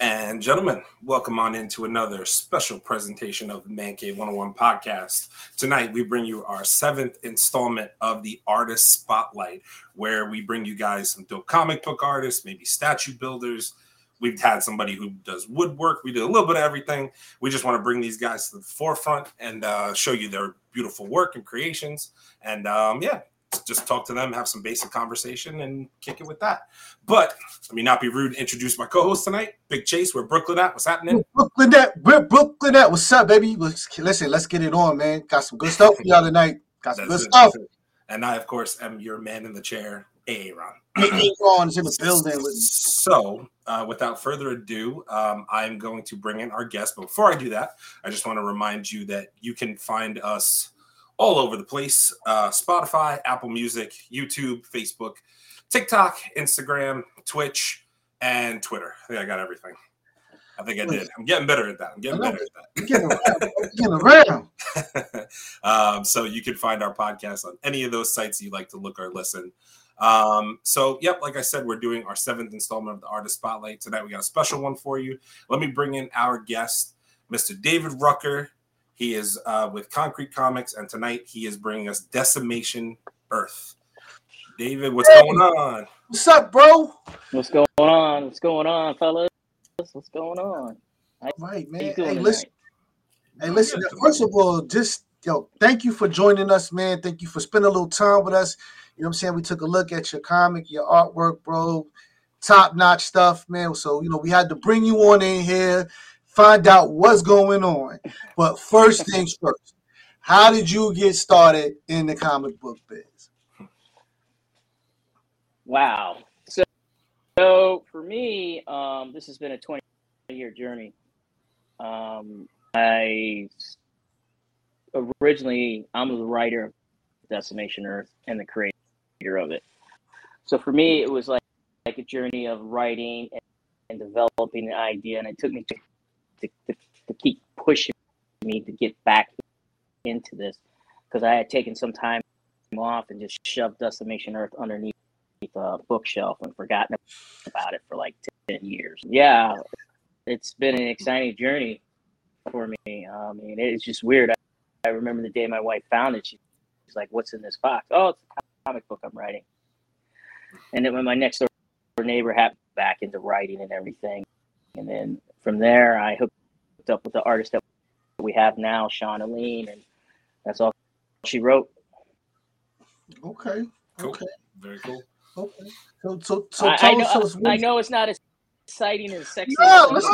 And gentlemen, welcome on into another special presentation of the Man Cave 101 podcast. Tonight, we bring you our seventh installment of the Artist Spotlight, where we bring you guys some dope comic book artists, maybe statue builders. We've had somebody who does woodwork. We do a little bit of everything. We just want to bring these guys to the forefront and uh, show you their beautiful work and creations. And um, yeah, just talk to them, have some basic conversation, and kick it with that. But let me not be rude. Introduce my co-host tonight, Big Chase. Where Brooklyn at? What's happening? Brooklyn at where Brooklyn at? What's up, baby? Let's, Listen, let's get it on, man. Got some good stuff for y'all tonight. Got some good stuff. And I, of course, am your man in the chair, Aaron. Aaron is in the building with me. So, uh, without further ado, um, I'm going to bring in our guest. But before I do that, I just want to remind you that you can find us all over the place uh, Spotify, Apple Music, YouTube, Facebook, TikTok, Instagram, Twitch, and Twitter. I think I got everything. I think I did. I'm getting better at that. I'm getting better at that. Getting around. around. um, so you can find our podcast on any of those sites you like to look or listen. Um, so, yep, like I said, we're doing our seventh installment of the Artist Spotlight. Tonight, we got a special one for you. Let me bring in our guest, Mr. David Rucker. He is uh, with Konkret Comics, and tonight he is bringing us Decimation Earth. David, what's hey, going on? What's up, bro? What's going on? What's going on, fellas? What's going on? All right, man. Hey, tonight? listen. Hey, listen. First of all, just yo, thank you for joining us, man. Thank you for spending a little time with us. You know what I'm saying? We took a look at your comic, your artwork, bro. Top notch stuff, man. So, you know, we had to bring you on in here find out what's going on. But first things first, how did you get started in the comic book biz? Wow. So, so for me, um, this has been a 20 year journey. Um, I originally, I'm the writer of Decimation Earth and the creator of it. So for me, it was like, like a journey of writing and, and developing an idea, and it took me to to, to, keep pushing me to get back into this because I had taken some time off and just shoved Decimation Earth underneath a bookshelf and forgotten about it for like 10 years. Yeah, it's been an exciting journey for me. I mean, it's just weird. I, I remember the day my wife found it. She, she's like, What's in this box? Oh, it's a comic book I'm writing. And then when my next door neighbor happened back into writing and everything. And then from there, I hooked up with the artist that we have now, Sean Aline, and that's all she wrote. Okay. Cool. Okay. Very cool. Okay. So, so, so I, I, know, I know it's not as exciting and sexy no, as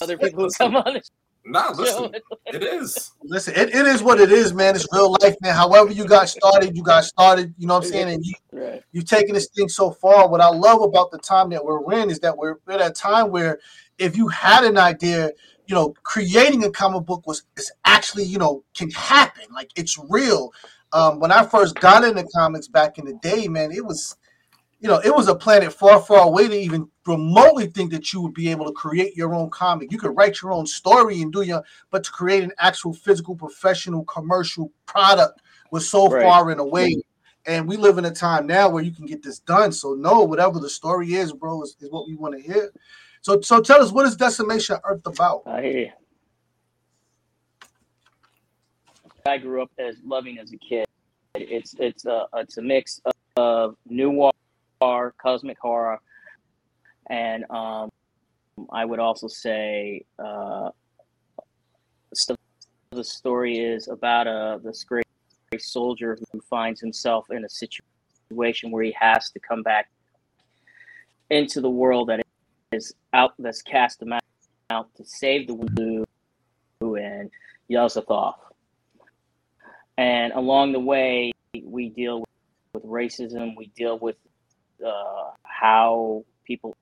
other people who come on this Nah, listen, it is. Listen, it, it is what it is, man. It's real life, man. However you got started, you got started. You know what I'm saying? And you, right. you've taken this thing so far. What I love about the time that we're in is that we're at a time where if you had an idea, you know, creating a comic book was is actually, you know, can happen. Like it's real. Um, when I first got into comics back in the day, man, it was, you know, it was a planet far, far away to even remotely think that you would be able to create your own comic. You could write your own story and do your, but to create an actual physical, professional, commercial product was so right. far and away. And we live in a time now where you can get this done. So no, whatever the story is, bro, is, is what we want to hear. So, so tell us what is Decimation Earth about? I hear you. I grew up as loving as a kid. It's it's a it's a mix of noir, cosmic horror, and um, I would also say uh, the story is about a this great soldier who finds himself in a situation where he has to come back into the world that is out that's cast him out to save the blue and Yuzathoth. And along the way, we deal with racism. We deal with uh, how people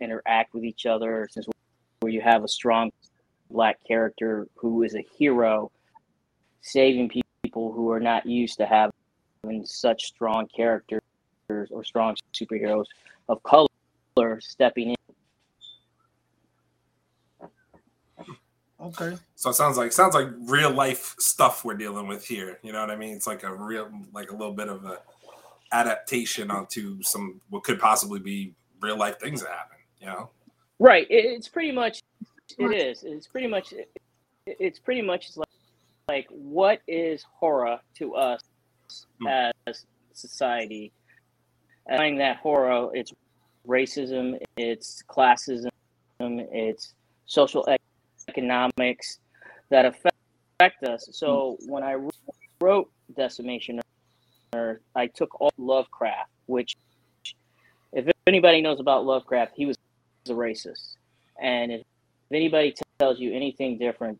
interact with each other. Since where you have a strong black character who is a hero, saving people who are not used to having such strong characters or strong superheroes of color stepping in Okay. So it sounds like sounds like real life stuff we're dealing with here. You know what I mean? It's like a real like a little bit of a adaptation onto some what could possibly be real life things that happen, you know? Right. It's pretty much. It is. It's pretty much. It's pretty much like, like what is horror to us mm. as society? And that horror, it's racism, it's classism, it's social economics that affect us. So when I wrote Decimation Earth, I took all Lovecraft, which, if anybody knows about Lovecraft, he was a racist. And if anybody tells you anything different,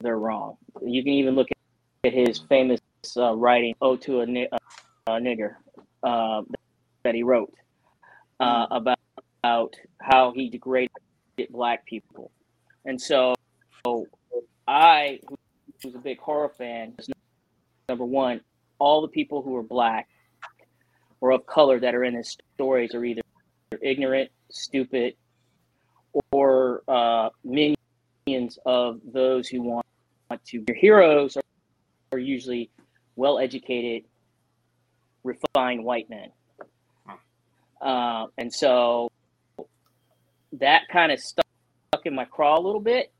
they're wrong. You can even look at his famous uh, writing, "Oh to a, Ni- uh, a Nigger," uh, that he wrote uh, about, about how he degraded black people. And so I, who's a big horror fan, number one, all the people who are black or of color that are in his stories are either ignorant, stupid, or uh, minions of those who want to. Your heroes are, are usually well educated, refined white men. Uh, and so that kind of stuck in my craw a little bit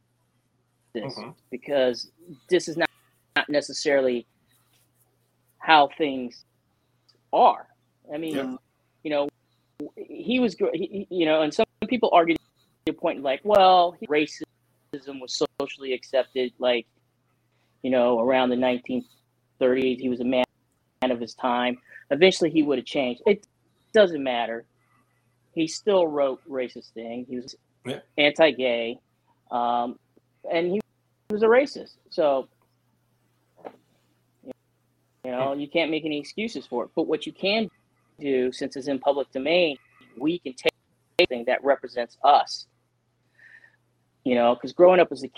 this mm-hmm. because this is not, not necessarily how things are. I mean, yeah. you know, he was, he, you know, and some people argue the point like, well, racism was socially accepted, like, you know, around the 1930s. He was a man of his time. Eventually, he would have changed. It doesn't matter. He still wrote racist things. He was yeah. anti-gay, um, and he was a racist. So, you know, you can't make any excuses for it. But what you can do, since it's in public domain, we can take anything that represents us. You know, because growing up as a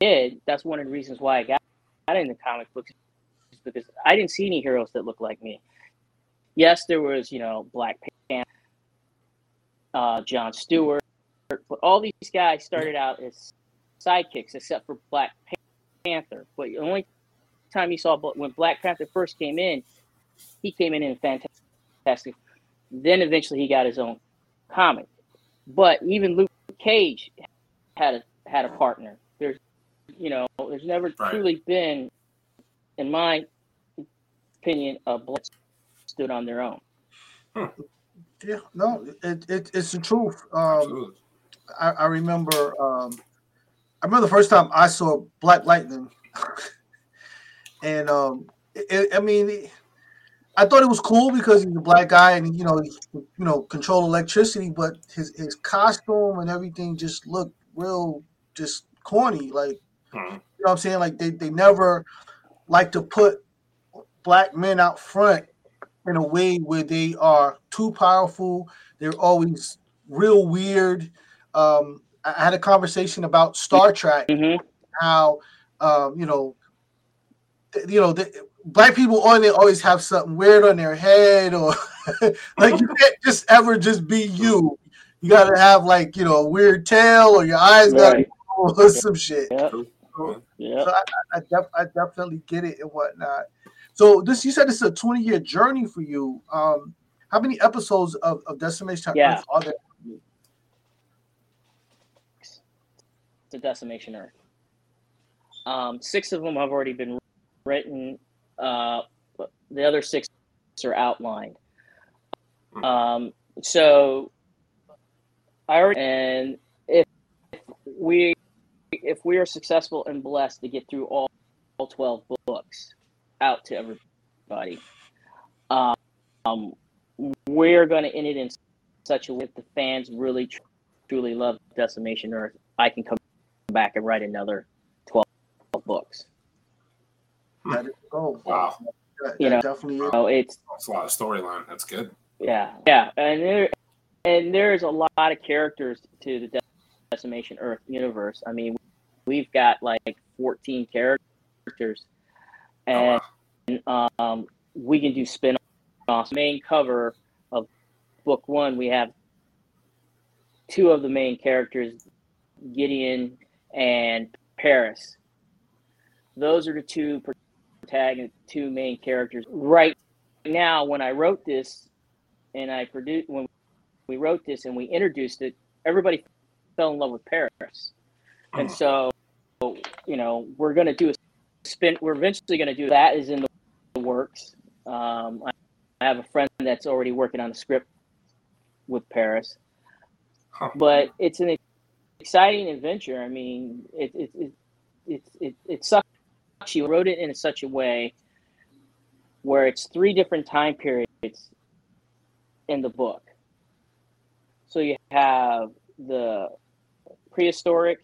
kid, that's one of the reasons why I got, got into comic books, because I didn't see any heroes that looked like me. Yes, there was, you know, Black Panther, uh, John Stewart, but all these guys started out as sidekicks, except for Black Panther. But the only time you saw when Black Panther first came in, he came in in fantastic. Then eventually he got his own comic. But even Luke Cage had a had a partner. There's, you know, there's never right. truly been, in my opinion, a black stood on their own. Hmm. Yeah, no, it, it, it's the truth. Um, I, I, remember, um, I remember the first time I saw Black Lightning, and um, it, I mean, I thought it was cool because he's a black guy and you know, he, you know, control electricity, but his his costume and everything just looked real, just corny. Like, hmm. you know, what I'm saying, like they they never like to put black men out front in a way where they are too powerful. They're always real weird. Um, I had a conversation about Star Trek, mm-hmm. how um, you know, you know, the, black people on there always have something weird on their head, or like you can't just ever just be you. You got to have like you know a weird tail, or your eyes right. got or some shit. Yeah. So, yeah. So I, I, def- I definitely get it and whatnot. So this you said this is a 20 year journey for you. Um, how many episodes of, of Decimation yeah. Earth are there? To Decimation Earth. Um, six of them have already been written. Uh, the other six are outlined. Hmm. Um, so I already and if we if we are successful and blessed to get through all, all 12 books out to everybody. Um, we're going to end it in such a way that the fans really truly love Decimation Earth. I can come back and write another 12 books. That is oh, wow. That, you know, definitely you know, it's, it's a lot of storyline. That's good. Yeah, yeah, and there and there's a lot of characters to the Decimation Earth universe. I mean, we've got like 14 characters and oh, wow. um, we can do spin-offs. Main cover of book one, we have two of the main characters, Gideon and Paris. Those are the two protagonists, two main characters. Right now, when I wrote this, and I produced when we wrote this and we introduced it, everybody fell in love with Paris, and so you know we're going to do a spin. We're eventually going to do that. Is in the works. Um, I have a friend that's already working on a script with Paris, huh. but it's an exciting adventure. I mean, it it it it it, it sucks. She wrote it in such a way where it's three different time periods in the book. So you have the prehistoric,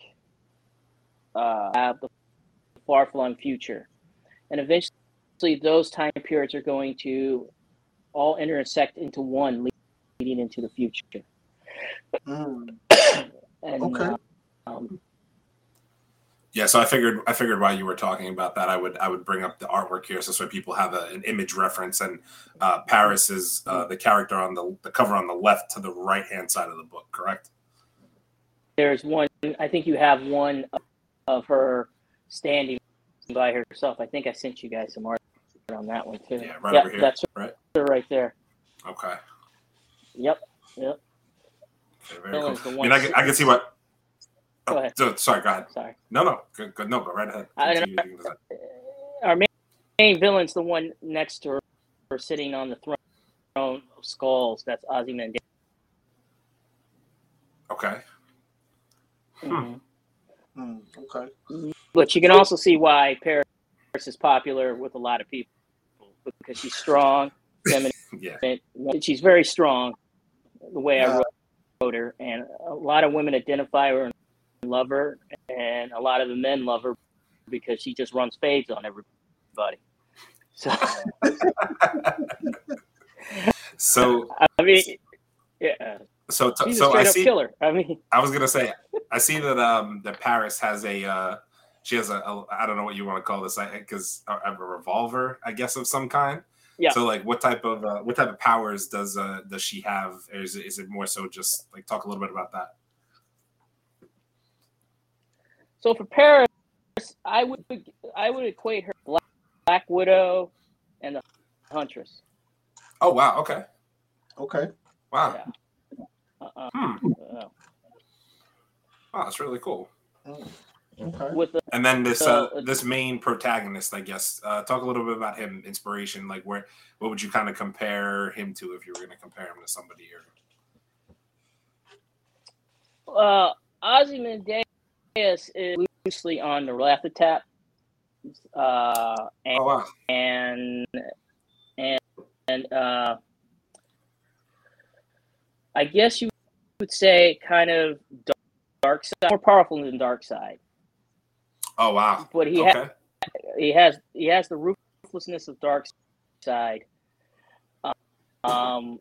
uh, have the far flung future, and eventually those time periods are going to all intersect into one, leading into the future. Mm. and, okay. Uh, yeah, so I figured I figured while you were talking about that, I would I would bring up the artwork here, so so people have a, an image reference. And uh, Paris is uh, the character on the the cover on the left to the right hand side of the book, correct? There's one. I think you have one of her standing by herself. I think I sent you guys some art on that one too. Yeah, right yep, over here. That's right, right there. Okay. Yep. Yep. Okay, cool. I mean, I can, I can see what Go ahead. So, sorry, go ahead. Sorry. No, no, go, go, no, go right ahead. Our main, main villain's the one next to her, her sitting on the throne of skulls. That's Ozymandias. Okay. Mm-hmm. Hmm. okay. But you can also see why Paris is popular with a lot of people because she's strong, feminine. yeah. She's very strong. The way I wrote her, and a lot of women identify her love her, and a lot of the men love her because she just runs fades on everybody. So, so I mean, yeah. So, t- so I see. Killer. I mean, I was gonna say, I see that um that Paris has a uh she has a a I don't know what you want to call this because I have a revolver I guess of some kind. Yeah. So like, what type of uh, what type of powers does uh does she have? Or is it, is it more so just like talk a little bit about that? So for Paris, I would I would equate her Black, Black Widow and the Huntress. Oh wow! Okay. Okay. Wow. Yeah. Uh-uh. Hmm. Uh, wow, that's really cool. Mm. Okay. With the, and then this uh, uh, this main protagonist, I guess. Uh, talk a little bit about him, inspiration. Like, where what would you kind of compare him to if you were going to compare him to somebody here? Uh, Ozymandias is loosely on Nyarlathotep. Uh, and, oh, wow. and and and uh, I guess you would say kind of dark, Darkseid, more powerful than Darkseid. Oh wow! But he okay. has he has he has the ruthlessness of dark side. Um,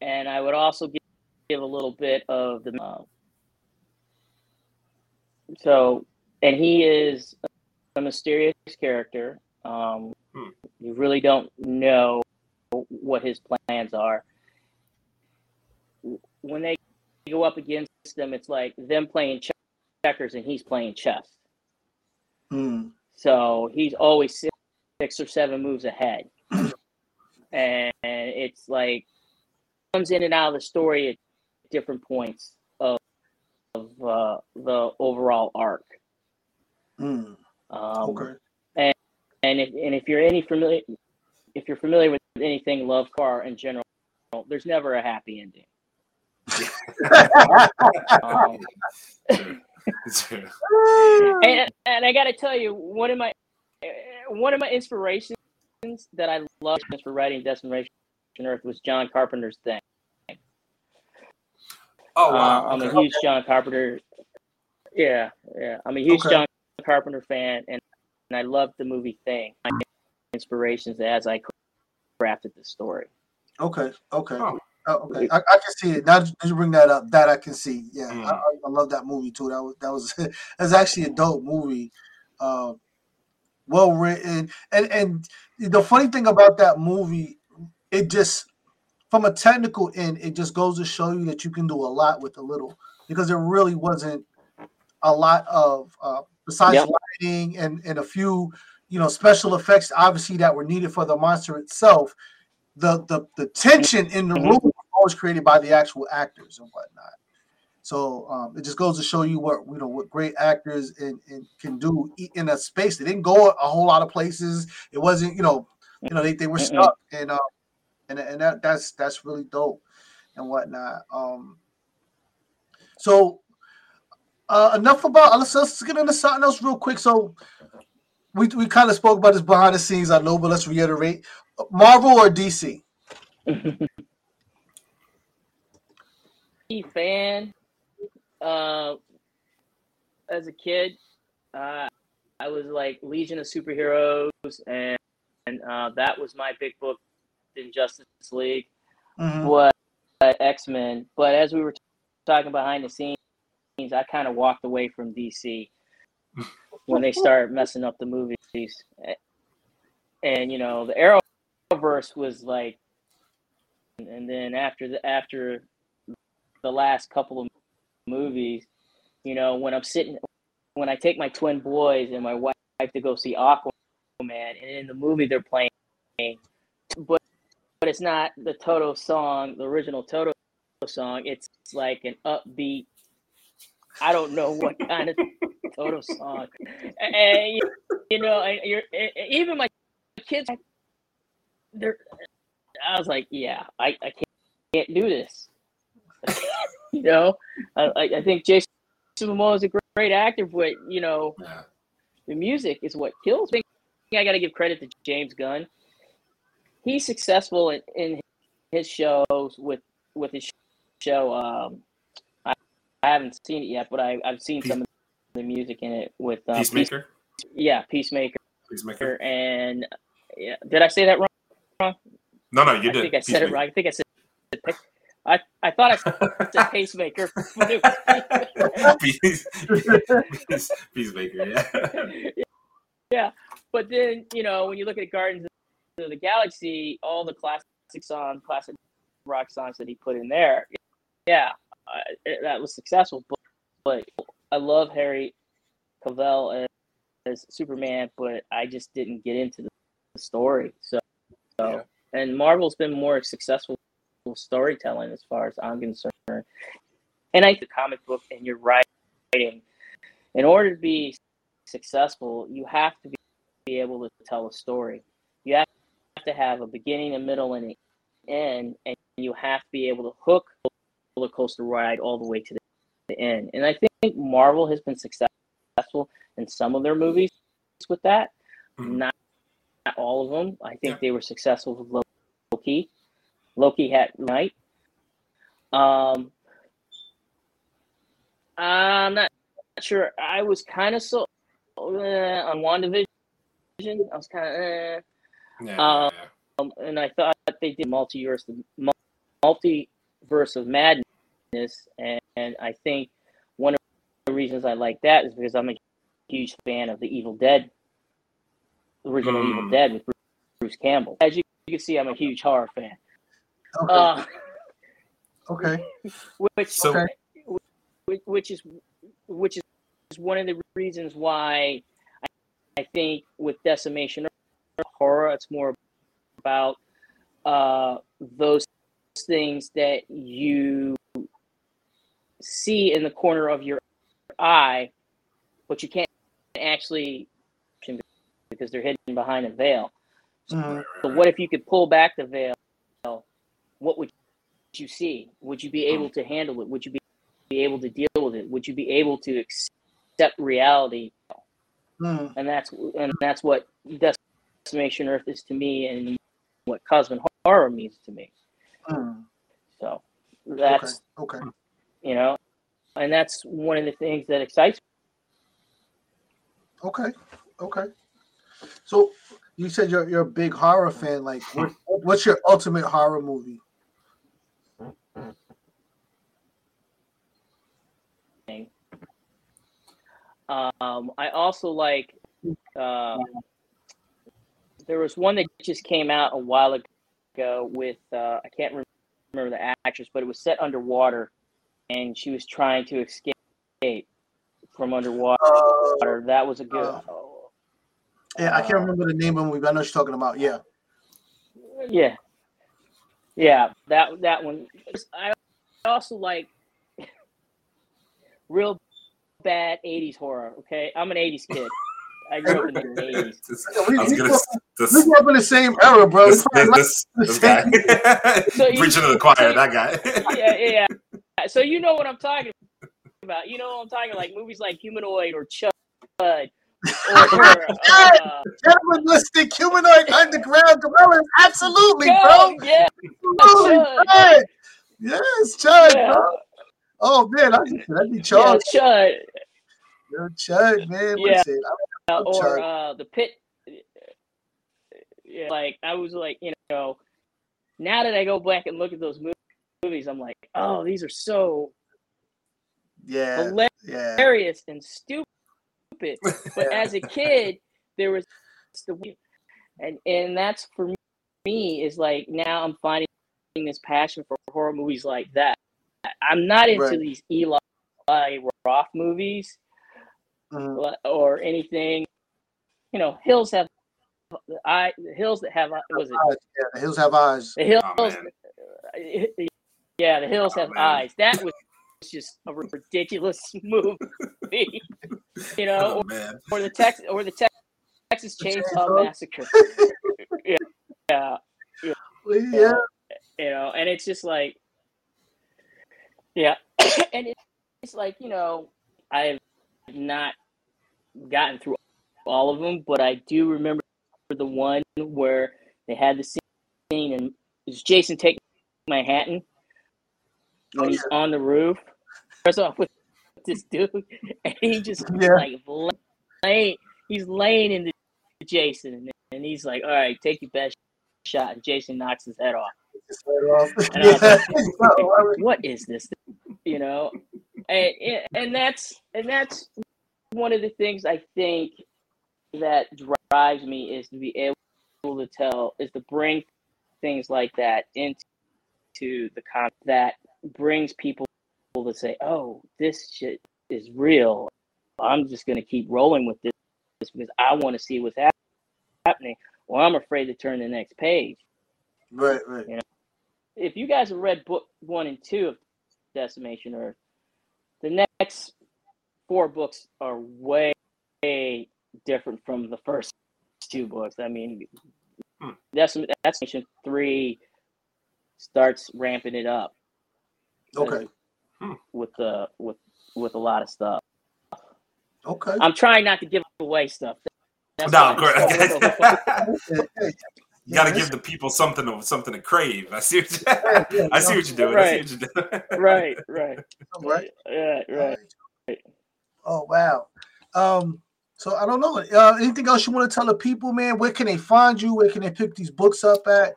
and I would also give, give a little bit of the uh, so and he is a mysterious character. Um, hmm. You really don't know what his plans are. When they go up against them, it's like them playing checkers and he's playing chess. Hmm. So he's always six, six or seven moves ahead, and it's like comes in and out of the story at different points of uh, the overall arc. Mm. Um, okay. And and if and if you're any familiar, if you're familiar with anything Lovecraft in general, there's never a happy ending. um, and, and I got to tell you, one of my one of my inspirations that I love for writing Decimation Earth was John Carpenter's thing. Oh wow! Uh, I'm a huge John Carpenter. Yeah, yeah. I'm a huge okay. John Carpenter fan, and, and I love the movie Thing. My inspirations as I crafted the story. Okay. Okay. Oh. Oh, okay, I, I, can see it. Now that you bring that up, that I can see. Yeah, mm. I, I, love that movie too. That was that was that's actually a dope movie. Uh, well written, and and the funny thing about that movie, it just from a technical end, it just goes to show you that you can do a lot with a little because there really wasn't a lot of uh, besides yep. lighting and and a few you know special effects obviously that were needed for the monster itself. The the the tension in the mm-hmm. room was always created by the actual actors and whatnot. So um, it just goes to show you what you know what great actors and, and can do in a space. They didn't go a whole lot of places. It wasn't you know you know they, they were stuck and uh, and and that that's that's really dope and whatnot. Um, so uh, enough about let's, let's get into something else real quick. So we we kind of spoke about this behind the scenes, I know, but let's reiterate: Marvel or DC? fan uh, as a kid, uh, I was like Legion of Superheroes, and, and uh, that was my big book in Justice League. Mm-hmm. But uh, X Men. But as we were talking behind the scenes, I kind of walked away from DC when they started messing up the movies. And you know, the Arrowverse was like, and then after the after the last couple of movies. You know, when I'm sitting, when I take my twin boys and my wife to go see Aquaman, and in the movie they're playing, but but it's not the Toto song, the original Toto song. It's like an upbeat. I don't know what kind of Toto song, and you, know, you're even my kids. They're. I was like, yeah, I, I can't, can't do this. you know, I, I think Jason Momoa is a great, great actor, but you know, yeah. the music is what kills me. I got to give credit to James Gunn. He's successful in, in his shows with with his show. Um, I, I haven't seen it yet, but I, I've seen Peace, some of the music in it with uh, Peacemaker. Peace, yeah, Peacemaker. Peacemaker. And yeah, did I say that wrong? No, no, you I did. I think I said it right. I think I said I, I thought I said pacemaker. Peace, peacemaker, yeah. Yeah, but then you know when you look at Guardians of the Galaxy, all the classic songs, classic rock songs that he put in there, yeah, uh, that was successful. But, but I love Harry Cavill as, as, Superman, but I just didn't get into the, the story. So, so yeah. and Marvel's been more successful storytelling as far as I'm concerned. And I think the comic book and your writing, in order to be successful, you have to be able to tell a story. You have to have a beginning, a middle, and an end, and you have to be able to hook the roller coaster ride all the way to the end. And I think Marvel has been successful in some of their movies with that. Mm-hmm. Not, not all of them. I think yeah. they were successful with Loki. Loki had night. Um, I'm not sure. I was kind of so uh, on WandaVision. I was kind of, eh. Yeah, um, and I thought they did multiverse, multiverse of madness, and, and I think one of the reasons I like that is because I'm a huge fan of the Evil Dead, original mm. Evil Dead with Bruce Campbell. As you, you can see, I'm a huge horror fan. Okay. Uh, okay. Which so, okay. which is which is one of the reasons why I, I think with decimation horror, it's more about uh, those things that you see in the corner of your eye, but you can't actually because they're hidden behind a veil. Mm-hmm. So, what if you could pull back the veil what would you see? Would you be able to handle it? Would you be able to deal with it? Would you be able to accept reality? Mm. And that's and that's what Decimation Earth is to me, and what cosmic horror means to me. Mm. So that's okay. okay. You know, and that's one of the things that excites me. Okay. Okay. So you said you're you're a big horror fan. Like, what, what's your ultimate horror movie? Um, I also like. Uh, there was one that just came out a while ago with uh, I can't remember the actress, but it was set underwater, and she was trying to escape from underwater. Uh, that was a good. Uh, yeah, I can't remember the name of the movie. I know she's talking about. Yeah. Yeah. Yeah, that that one. I also like real bad '80s horror. Okay, I'm an '80s kid. I grew up in the '80s. we, we, grew up, this, we grew up in the same era, bro. This, this, this, this guy, so preaching to the choir, so that guy. yeah, yeah. So you know what I'm talking about. You know what I'm talking like movies like Humanoid or Chud. Or, or, uh, Cannibalistic humanoid underground gorillas. Absolutely, bro. Yeah. Absolutely. Yes, Chud, yeah. bro. Oh man, I that'd be Chud. Yeah, Chud. Yo, Chud, man. Yeah. Uh, or uh, the pit. Yeah, like I was like, you know, now that I go back and look at those movies, I'm like, oh, these are so yeah, hilarious yeah. and stupid. But as a kid, there was the and and that's for me is like now I'm finding this passion for horror movies like that. I'm not into right. these Eli Roth movies mm-hmm. or anything. You know, hills have the eye. The hills that have was it? Yeah, the hills have eyes. The hills. Oh, yeah, the hills oh, have man. eyes. That was just a ridiculous movie. you know, oh, or, or, the Texas or the Texas Chainsaw Massacre. yeah, yeah, yeah. yeah. You know, and it's just like, yeah, and it's like you know, I've not gotten through all of them, but I do remember the one where they had the scene and it's Jason taking Manhattan when oh, he's on the roof. First off with this dude, and he just yeah. like laying, he's laying into Jason, and he's like, "All right, take your best shot," and Jason knocks his head off. And like, what is this? You know, and and that's and that's one of the things I think that drives me is to be able to tell is to bring things like that into the con that brings people to say, "Oh, this shit is real. I'm just going to keep rolling with this because I want to see what's happening, or I'm afraid to turn the next page." Right, right. You know, if you guys have read book one and two of Decimation Earth, the next four books are way different from the first two books. I mean, hmm. Decimation three starts ramping it up. Okay. Hmm. With the with with a lot of stuff. Okay. I'm trying not to give away stuff. That's no, great. You got to give the people something to something to crave. I see what you, I see what you're doing. Right. I see what you're doing. right, right, right, yeah, right. Oh wow. Um, so I don't know. Uh, anything else you want to tell the people, man? Where can they find you? Where can they pick these books up at?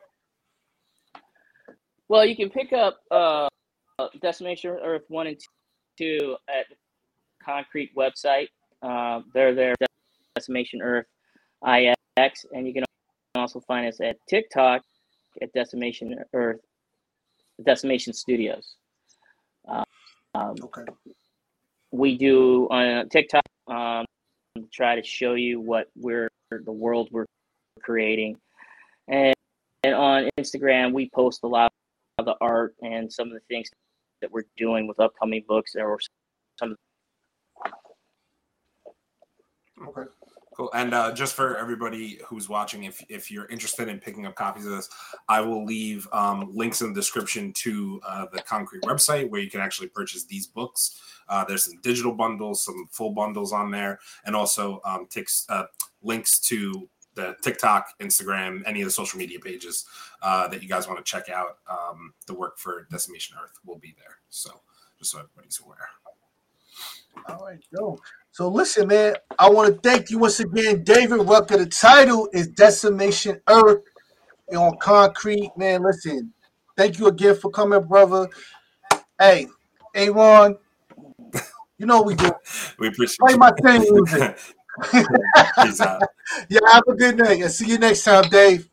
Well, you can pick up uh, Decimation Earth one and two at Konkret website. Uh, they're there, Decimation Earth IX, and you can also find us at TikTok at Decimation Earth, Decimation Studios. Um, okay. We do on TikTok um, try to show you what we're the world we're creating, and and on Instagram we post a lot of the art and some of the things that we're doing with upcoming books or some. Okay. Cool. And uh, just for everybody who's watching, if if you're interested in picking up copies of this, I will leave um, links in the description to uh, the Konkret website where you can actually purchase these books. Uh, there's some digital bundles, some full bundles on there, and also um, ticks, uh, links to the TikTok, Instagram, any of the social media pages uh, that you guys want to check out. Um, the work for Decimation Earth will be there. So just so everybody's aware. All right, Joe. So listen, man, I want to thank you once again, David Rucker. The title is Decimation Earth on Konkret. Man, listen, thank you again for coming, brother. Hey, Aaron, you know we do. We appreciate Play my theme music. yeah, have a good night. I'll see you next time, Dave.